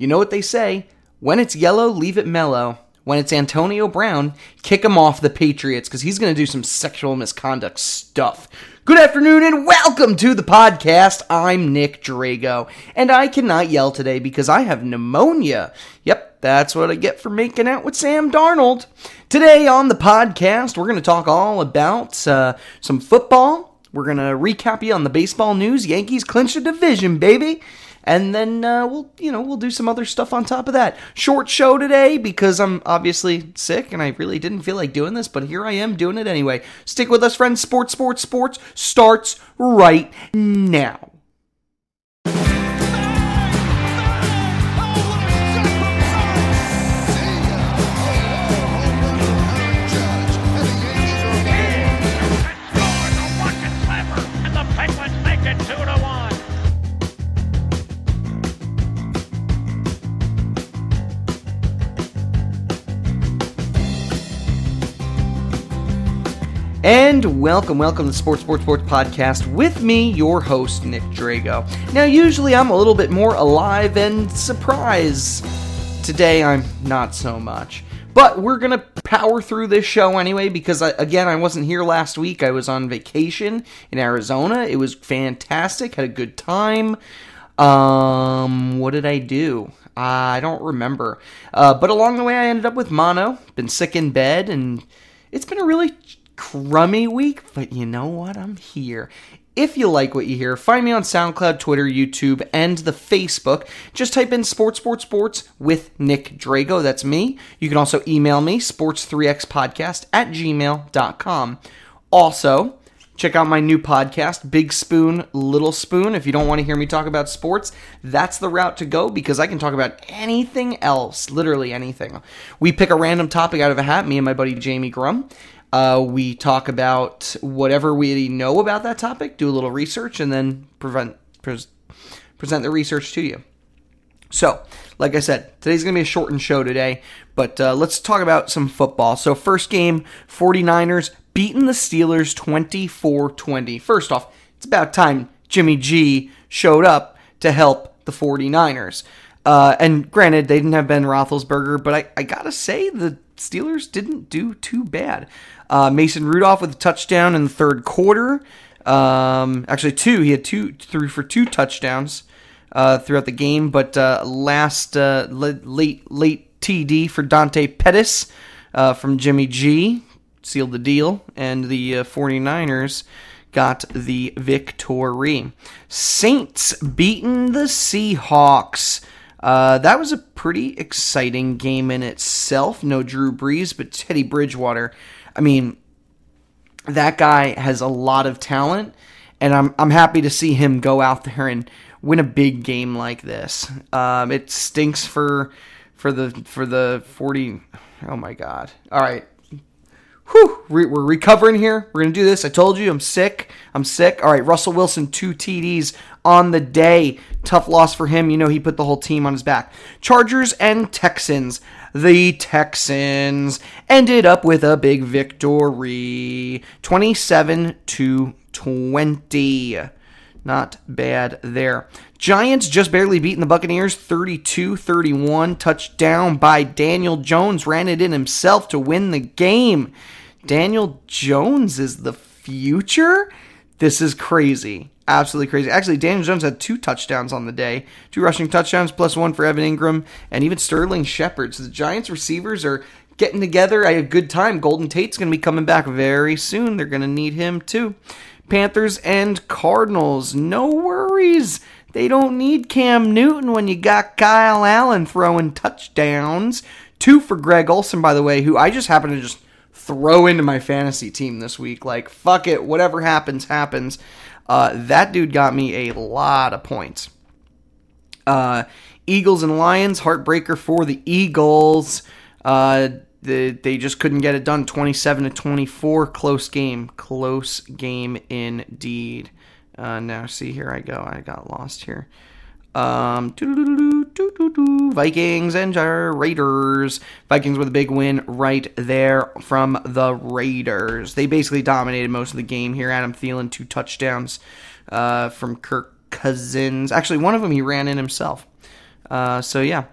You know what they say? When it's yellow, leave it mellow. When it's Antonio Brown, kick him off the Patriots because he's going to do some sexual misconduct stuff. Good afternoon and welcome to the podcast. I'm Nick Drago, and I cannot yell today because I have pneumonia. Yep, that's what I get for making out with Sam Darnold. Today on the podcast, we're going to talk all about uh, some football. We're going to recap you on the baseball news. Yankees clinch a division, baby and then uh, we'll you know we'll do some other stuff on top of that. Short show today because i'm obviously sick and i really didn't feel like doing this but here i am doing it anyway. Stick with us friends. Sports sports sports starts right now And welcome, welcome to the Sports Sports Sports Podcast with me, your host, Nick Drago. Now, usually I'm a little bit more alive and surprised. Today, I'm not so much. But we're going to power through this show anyway because, I, again, I wasn't here last week. I was on vacation in Arizona. It was fantastic, had a good time. Um, what did I do? I don't remember. Uh, but along the way, I ended up with mono, been sick in bed, and it's been a really crummy week, but you know what? I'm here. If you like what you hear, find me on SoundCloud, Twitter, YouTube, and the Facebook. Just type in Sports, Sports, Sports with Nick Drago. That's me. You can also email me, sports3xpodcast at gmail.com. Also, check out my new podcast, Big Spoon, Little Spoon. If you don't want to hear me talk about sports, that's the route to go because I can talk about anything else, literally anything. We pick a random topic out of a hat, me and my buddy Jamie Grum. Uh, we talk about whatever we know about that topic, do a little research, and then prevent, pres- present the research to you. So, like I said, today's going to be a shortened show today, but uh, let's talk about some football. So, first game 49ers beating the Steelers 24 20. First off, it's about time Jimmy G showed up to help the 49ers. Uh, and granted, they didn't have Ben Roethlisberger, but I, I gotta say, the Steelers didn't do too bad. Uh, Mason Rudolph with a touchdown in the third quarter. Um, actually, two. He had two, threw for two touchdowns uh, throughout the game. But uh, last uh, late late TD for Dante Pettis uh, from Jimmy G sealed the deal, and the uh, 49ers got the victory. Saints beaten the Seahawks. Uh, that was a pretty exciting game in itself. No Drew Brees, but Teddy Bridgewater. I mean, that guy has a lot of talent, and I'm I'm happy to see him go out there and win a big game like this. Um, it stinks for for the for the 40. Oh my god! All right, Whew, we- we're recovering here. We're gonna do this. I told you, I'm sick. I'm sick. All right, Russell Wilson, two TDs on the day. Tough loss for him. You know he put the whole team on his back. Chargers and Texans. The Texans ended up with a big victory, 27 to 20. Not bad there. Giants just barely beating the Buccaneers 32 31. Touchdown by Daniel Jones. Ran it in himself to win the game. Daniel Jones is the future? This is crazy. Absolutely crazy. Actually, Daniel Jones had two touchdowns on the day two rushing touchdowns, plus one for Evan Engram, and even Sterling Shepard. So the Giants receivers are getting together I at a good time. Golden Tate's going to be coming back very soon. They're going to need him too. Panthers and Cardinals. No worries. They don't need Cam Newton when you got Kyle Allen throwing touchdowns. Two for Greg Olsen, by the way, who I just happen to just throw into my fantasy team this week. Like, fuck it. Whatever happens, happens. Uh, that dude got me a lot of points. Uh, Eagles and Lions, heartbreaker for the Eagles. Uh, the, they just couldn't get it done. 27 to 24, close game, close game indeed. Uh, now see here I go. I got lost here. Um. Vikings and Raiders. Vikings with a big win right there from the Raiders. They basically dominated most of the game here. Adam Thielen two touchdowns uh, from Kirk Cousins. Actually, one of them he ran in himself. Uh, so yeah,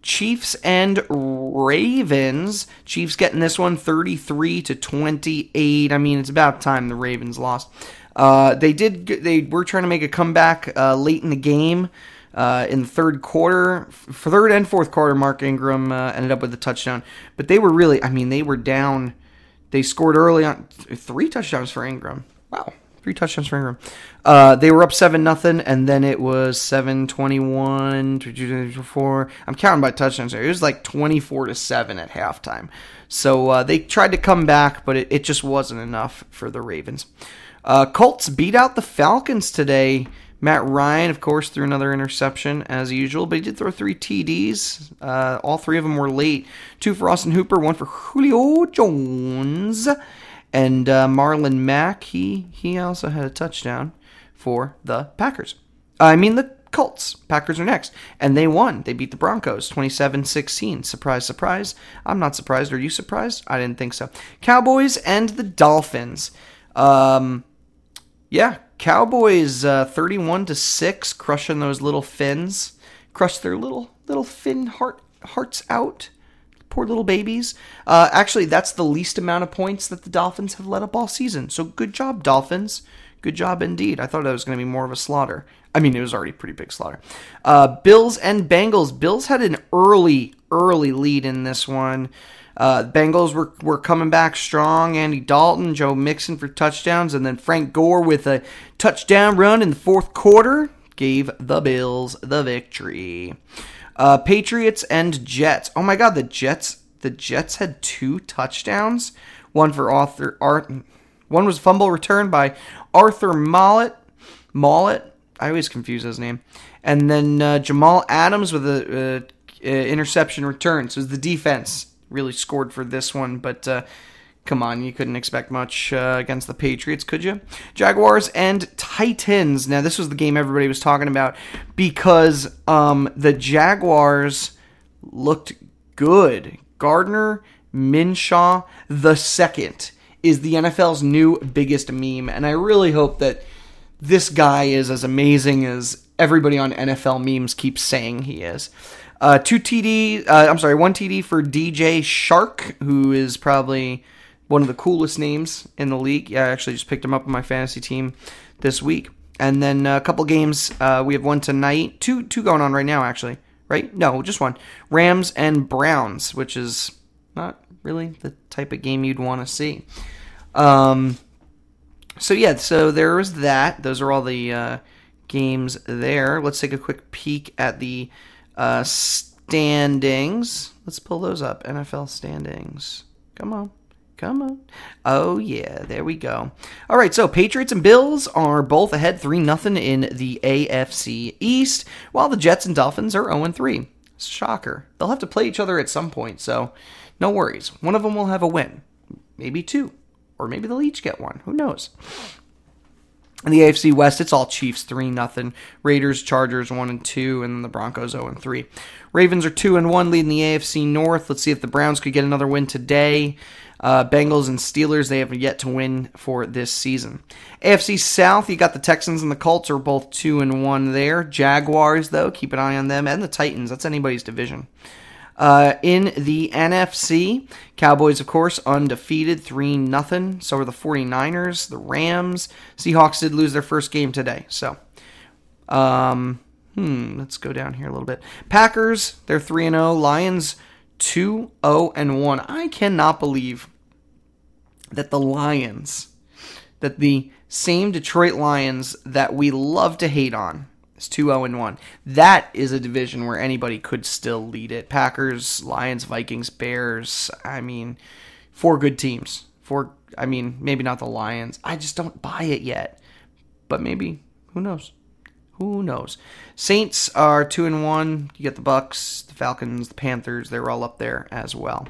Chiefs and Ravens. Chiefs getting this one 33 to 28. I mean, it's about time the Ravens lost. Uh, they did. They were trying to make a comeback uh, late in the game. Uh, in the third quarter, third and fourth quarter, Mark Ingram uh, ended up with a touchdown. But they were really, I mean, they were down. They scored early on three touchdowns for Ingram. Wow, three touchdowns for Ingram. Uh, they were up seven nothing, and then it was seven twenty one four. I'm counting by touchdowns here. It was like twenty four to seven at halftime. So uh, they tried to come back, but it, it, just wasn't enough for the Ravens. Uh, Colts beat out the Falcons today. Matt Ryan, of course, threw another interception as usual, but he did throw three TDs. Uh, all three of them were late. Two for Austin Hooper, one for Julio Jones, and uh, Marlon Mack. He he also had a touchdown for the Packers. I mean the Colts. Packers are next, and they won. They beat the Broncos 27-16. Surprise, surprise. I'm not surprised. Are you surprised? I didn't think so. Cowboys and the Dolphins. Um, yeah, Cowboys uh, 31 to 6 crushing those little fins. Crush their little little fin heart hearts out. Poor little babies. Uh, actually, that's the least amount of points that the Dolphins have let up all season. So good job, Dolphins. Good job indeed. I thought that was going to be more of a slaughter. I mean, it was already pretty big slaughter. Uh, Bills and Bengals. Bills had an early, early lead in this one. Uh, Bengals were, were coming back strong. Andy Dalton, Joe Mixon for touchdowns, and then Frank Gore with a touchdown run in the fourth quarter gave the Bills the victory. Uh, Patriots and Jets. Oh my God, the Jets! The Jets had two touchdowns. One for Arthur. Art. One was fumble return by Arthur Maulet. Maulet. I always confuse his name. And then uh, Jamal Adams with a interception return. So it was the defense really scored for this one, but uh, come on, you couldn't expect much uh, against the Patriots, could you? Jaguars and Titans. Now, this was the game everybody was talking about because um, the Jaguars looked good. Gardner Minshew the second is the NFL's new biggest meme, and I really hope that this guy is as amazing as everybody on NFL memes keeps saying he is. Uh, two TD, uh, I'm sorry, one TD for DJ Chark, who is probably one of the coolest names in the league. Yeah, I actually just picked him up on my fantasy team this week. And then a couple games. Uh, we have one tonight, two two going on right now, actually. Right? No, just one. Rams and Browns, which is not really the type of game you'd want to see. Um, so yeah, so there was that. Those are all the uh, games there. Let's take a quick peek at the uh, standings. Let's pull those up. NFL standings. Come on. Come on. Oh yeah, there we go. All right, so Patriots and Bills are both ahead 3 nothing in the AFC East, while the Jets and Dolphins are 0 3. Shocker. They'll have to play each other at some point, so no worries. One of them will have a win. Maybe two. Or maybe they'll each get one. Who knows? In the AFC West, it's all Chiefs three nothing. Raiders, Chargers one and two, and the Broncos zero and three. Ravens are two and one, leading the AFC North. Let's see if the Browns could get another win today. Uh, Bengals and Steelers, they have yet to win for this season. AFC South, you got the Texans and the Colts are both two and one there. Jaguars, though, keep an eye on them, and the Titans. That's anybody's division. Uh, in the NFC, Cowboys, of course, undefeated, 3 0. So are the 49ers, the Rams. Seahawks did lose their first game today. So, um, hmm, let's go down here a little bit. Packers, they're 3 0. Lions, 2 0 and 1. I cannot believe that the Lions, that the same Detroit Lions that we love to hate on, it's 2 0 1. That is a division where anybody could still lead it. Packers, Lions, Vikings, Bears. I mean, four good teams. Four, I mean, maybe not the Lions. I just don't buy it yet. But maybe, who knows? Who knows? Saints are 2 and 1. You get the Bucks, the Falcons, the Panthers. They're all up there as well.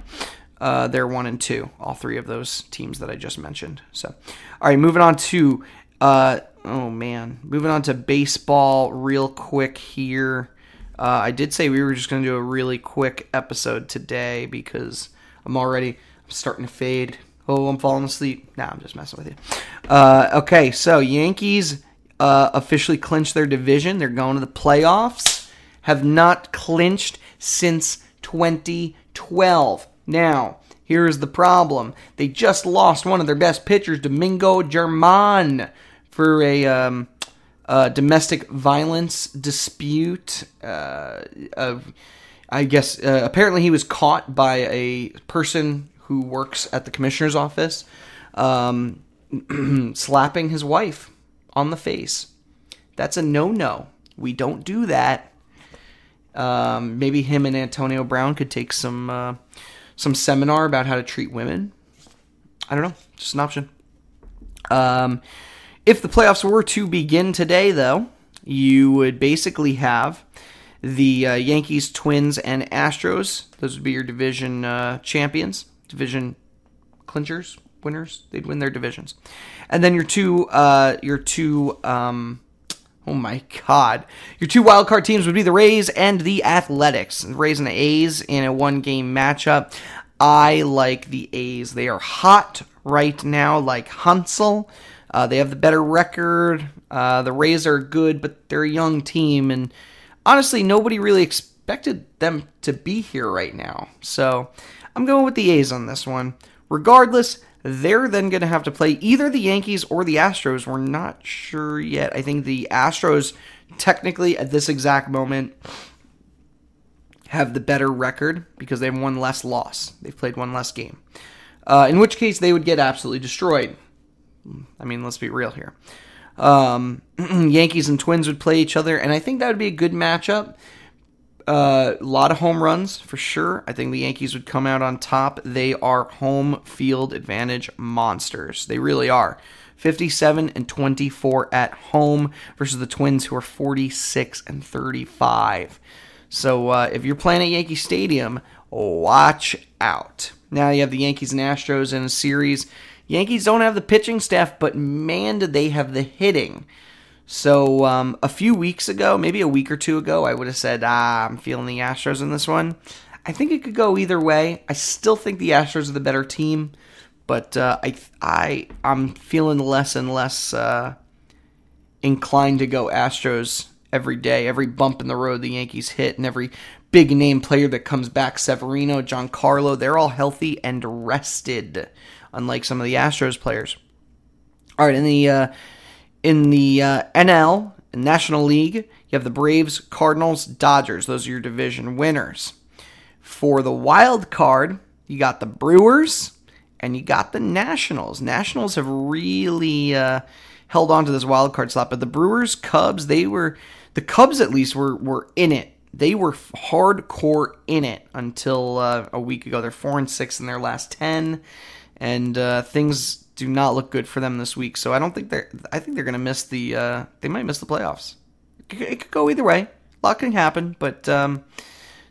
Uh, they're 1 and 2, all three of those teams that I just mentioned. So, all right, moving on to uh, oh man, moving on to baseball real quick here. Uh, I did say we were just going to do a really quick episode today because I'm already I'm starting to fade. Oh, I'm falling asleep. Nah, I'm just messing with you. Uh, okay, so Yankees uh, officially clinched their division. They're going to the playoffs. have not clinched since 2012. Now, here's the problem. They just lost one of their best pitchers, Domingo German, for a, um, a domestic violence dispute. Uh, of, I guess uh, apparently he was caught by a person who works at the commissioner's office um, slapping his wife on the face. That's a no no. We don't do that. Um, maybe him and Antonio Brown could take some uh, some seminar about how to treat women. I don't know, just an option. Um, if the playoffs were to begin today, though, you would basically have the uh, Yankees, Twins, and Astros. Those would be your division uh, champions, division clinchers, winners. They'd win their divisions, and then your two, uh, your two. Um, oh my God! Your two wild card teams would be the Rays and the Athletics. The Rays and the A's in a one-game matchup. I like the A's. They are hot right now, like Hansel. Uh, they have the better record. Uh, the Rays are good, but they're a young team, and honestly, nobody really expected them to be here right now. So I'm going with the A's on this one. Regardless, they're then going to have to play either the Yankees or the Astros. We're not sure yet. I think the Astros, technically, at this exact moment, have the better record because they've one less loss. They've played one less game. Uh, in which case, they would get absolutely destroyed. I mean, let's be real here. Um, Yankees and Twins would play each other, and I think that would be a good matchup. Uh, a lot of home runs for sure. I think the Yankees would come out on top. They are home field advantage monsters. They really are. 57 and 24 at home versus the Twins, who are 46 and 35. So uh, if you're playing at Yankee Stadium, watch out. Now you have the Yankees and Astros in a series. Yankees don't have the pitching staff, but man, did they have the hitting. So um, a few weeks ago, maybe a week or two ago, I would have said, ah, I'm feeling the Astros in this one. I think it could go either way. I still think the Astros are the better team, but uh, I I I'm feeling less and less uh, inclined to go Astros every day. Every bump in the road the Yankees hit, and every big name player that comes back, Severino, Giancarlo, they're all healthy and rested, unlike some of the Astros players. All right, in the uh, in the uh, NL, National League, you have the Braves, Cardinals, Dodgers. Those are your division winners. For the wild card, you got the Brewers and you got the Nationals. Nationals have really uh, held on to this wild card slot, but the Brewers, Cubs, they were the Cubs at least were were in it. They were hardcore in it until uh, a week ago. They're four and six in their last ten, and uh, things do not look good for them this week. So I don't think they're. I think they're going to miss the. Uh, they might miss the playoffs. It could, go either way. A lot can happen, but um,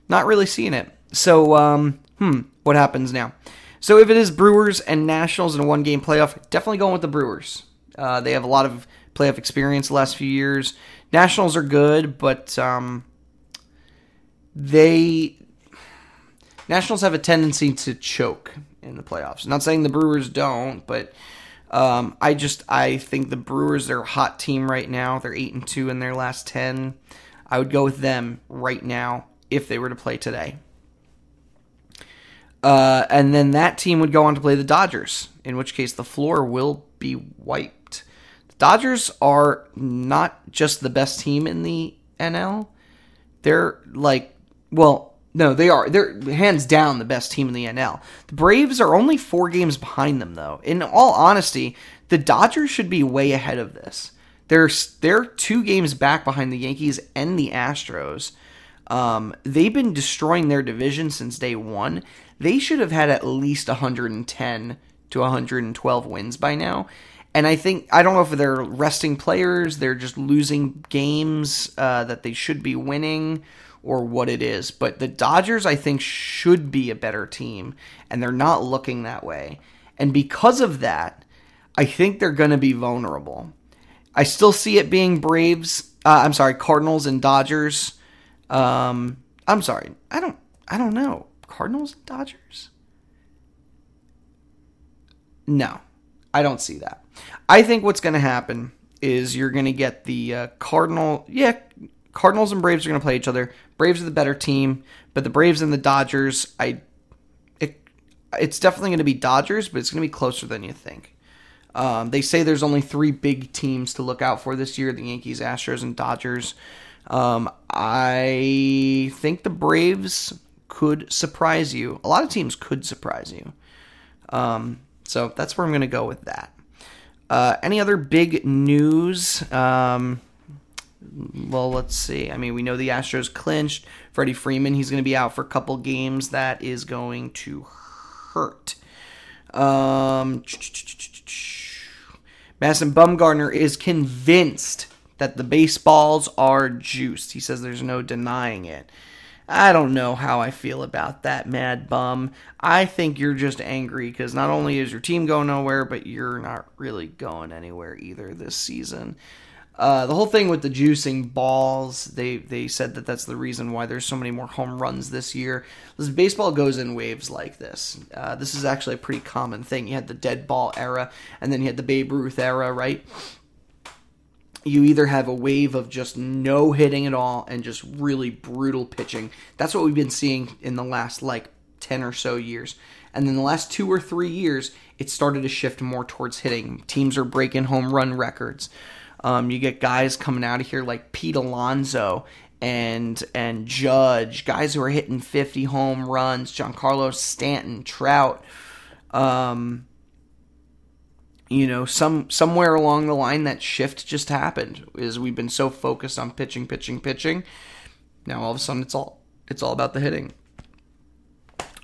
not really seeing it. So um, hmm, what happens now? So if it is Brewers and Nationals in a one-game playoff, definitely going with the Brewers. Uh, they have a lot of playoff experience the last few years. Nationals are good, but um, they Nationals have a tendency to choke in the playoffs. Not saying the Brewers don't, but um, I just I think the Brewers are a hot team right now. They're eight and two in their last ten. I would go with them right now if they were to play today. Uh, and then that team would go on to play the Dodgers, in which case the floor will be wiped. The Dodgers are not just the best team in the NL; they're like, well, no, they are. They're hands down the best team in the NL. The Braves are only four games behind them, though. In all honesty, the Dodgers should be way ahead of this. They're they're two games back behind the Yankees and the Astros. Um, they've been destroying their division since day one. They should have had at least 110 to 112 wins by now. And I think I don't know if they're resting players, they're just losing games uh, that they should be winning or what it is. But the Dodgers, I think, should be a better team, and they're not looking that way. And because of that, I think they're going to be vulnerable. I still see it being Braves. Uh, I'm sorry, Cardinals and Dodgers. Um, I'm sorry, I don't. I don't know. Cardinals and Dodgers. No, I don't see that. I think what's going to happen is you're going to get the uh, Cardinal. Yeah, Cardinals and Braves are going to play each other. Braves are the better team, but the Braves and the Dodgers, I, it, it's definitely going to be Dodgers, but it's going to be closer than you think. Um, they say there's only three big teams to look out for this year: the Yankees, Astros, and Dodgers. Um, I think the Braves could surprise you. A lot of teams could surprise you. Um, so that's where I'm going to go with that. Uh, any other big news? Um, well, let's see. I mean, we know the Astros clinched. Freddie Freeman, he's going to be out for a couple games. That is going to hurt. Um, Madison Bumgarner is convinced that the baseballs are juiced. He says there's no denying it. I don't know how I feel about that, Mad Bum. I think you're just angry because not only is your team going nowhere, but you're not really going anywhere either this season. Uh, the whole thing with the juicing balls, they they said that that's the reason why there's so many more home runs this year. This baseball goes in waves like this. Uh, this is actually a pretty common thing. You had the dead ball era, and then you had the Babe Ruth era, right? you either have a wave of just no hitting at all and just really brutal pitching. That's what we've been seeing in the last like 10 or so years. And then the last two or three years, it started to shift more towards hitting. Teams are breaking home run records. Um, you get guys coming out of here like Pete Alonso and and Judge, guys who are hitting 50 home runs, Giancarlo Stanton, Trout. Um, you know, some somewhere along the line that shift just happened. Is we've been so focused on pitching, pitching, pitching. Now all of a sudden it's all it's all about the hitting.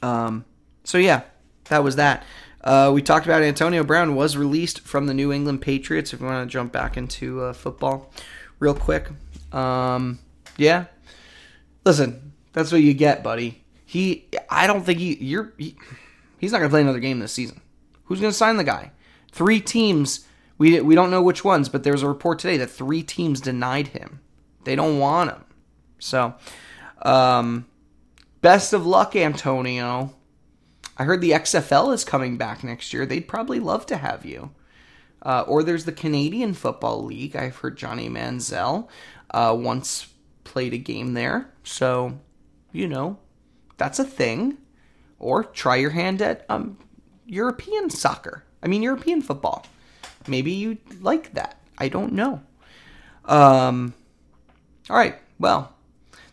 Um, so yeah, that was that. Uh, we talked about Antonio Brown was released from the New England Patriots. If you want to jump back into uh, football, real quick, um, yeah. Listen, that's what you get, buddy. He, I don't think he, you're, he, he's not gonna play another game this season. Who's gonna sign the guy? Three teams, we, we don't know which ones, but there's a report today that three teams denied him. They don't want him. So, um, best of luck, Antonio. I heard the XFL is coming back next year. They'd probably love to have you. Uh, or there's the Canadian Football League. I've heard Johnny Manziel uh, once played a game there. So, you know, that's a thing. Or try your hand at um, European soccer. I mean, European football. Maybe you like that. I don't know. Um, all right. Well,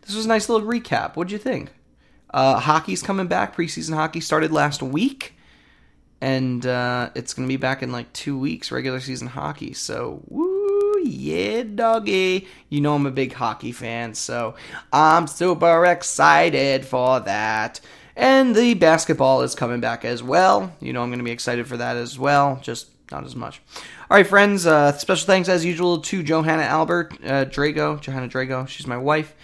this was a nice little recap. What'd you think? Uh, hockey's coming back. Preseason hockey started last week, and uh, it's going to be back in like two weeks. Regular season hockey. So, woo, yeah, doggy. You know I'm a big hockey fan, so I'm super excited for that. And the basketball is coming back as well. You know, I'm going to be excited for that as well, just not as much. All right, friends. Uh, special thanks as usual to Johanna Albert uh, Drago, Johanna Drago. She's my wife.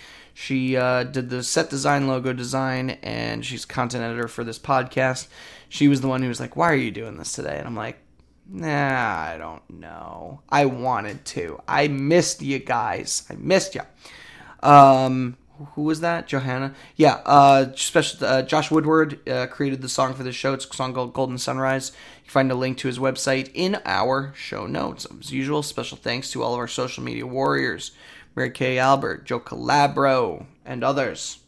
She uh, did the set design, logo design, and she's content editor for this podcast. She was the one who was like, "Why are you doing this today?" And I'm like, "Nah, I don't know. I wanted to. I missed you guys. I missed you." Um, who was that? Johanna. Yeah. Uh, special. Uh, Josh Woodward uh, created the song for the show. It's a song called "Golden Sunrise." You can find a link to his website in our show notes. As usual, special thanks to all of our social media warriors: Mary Kay Albert, Joe Calabro, and others.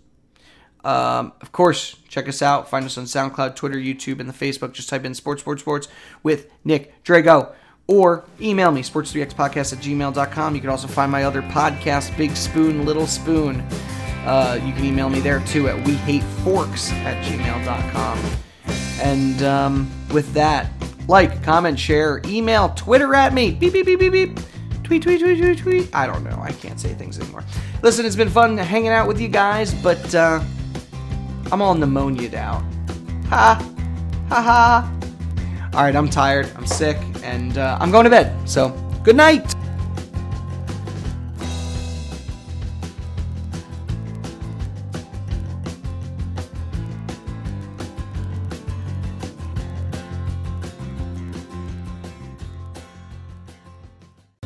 Um, of course, check us out. Find us on SoundCloud, Twitter, YouTube, and the Facebook. Just type in Sports, Sports, Sports with Nick Drago. Or email me, sports3xpodcast at gmail.com. You can also find my other podcast, Big Spoon, Little Spoon. Uh, you can email me there too at wehateforks at gmail.com. And um, with that, like, comment, share, email, Twitter at me. Beep, beep, beep, beep, beep. Tweet, tweet, tweet, tweet, tweet. I don't know. I can't say things anymore. Listen, it's been fun hanging out with you guys, but uh, I'm all pneumonia'd out. Ha! Ha ha! All right, I'm tired. I'm sick, and uh, I'm going to bed. So, good night.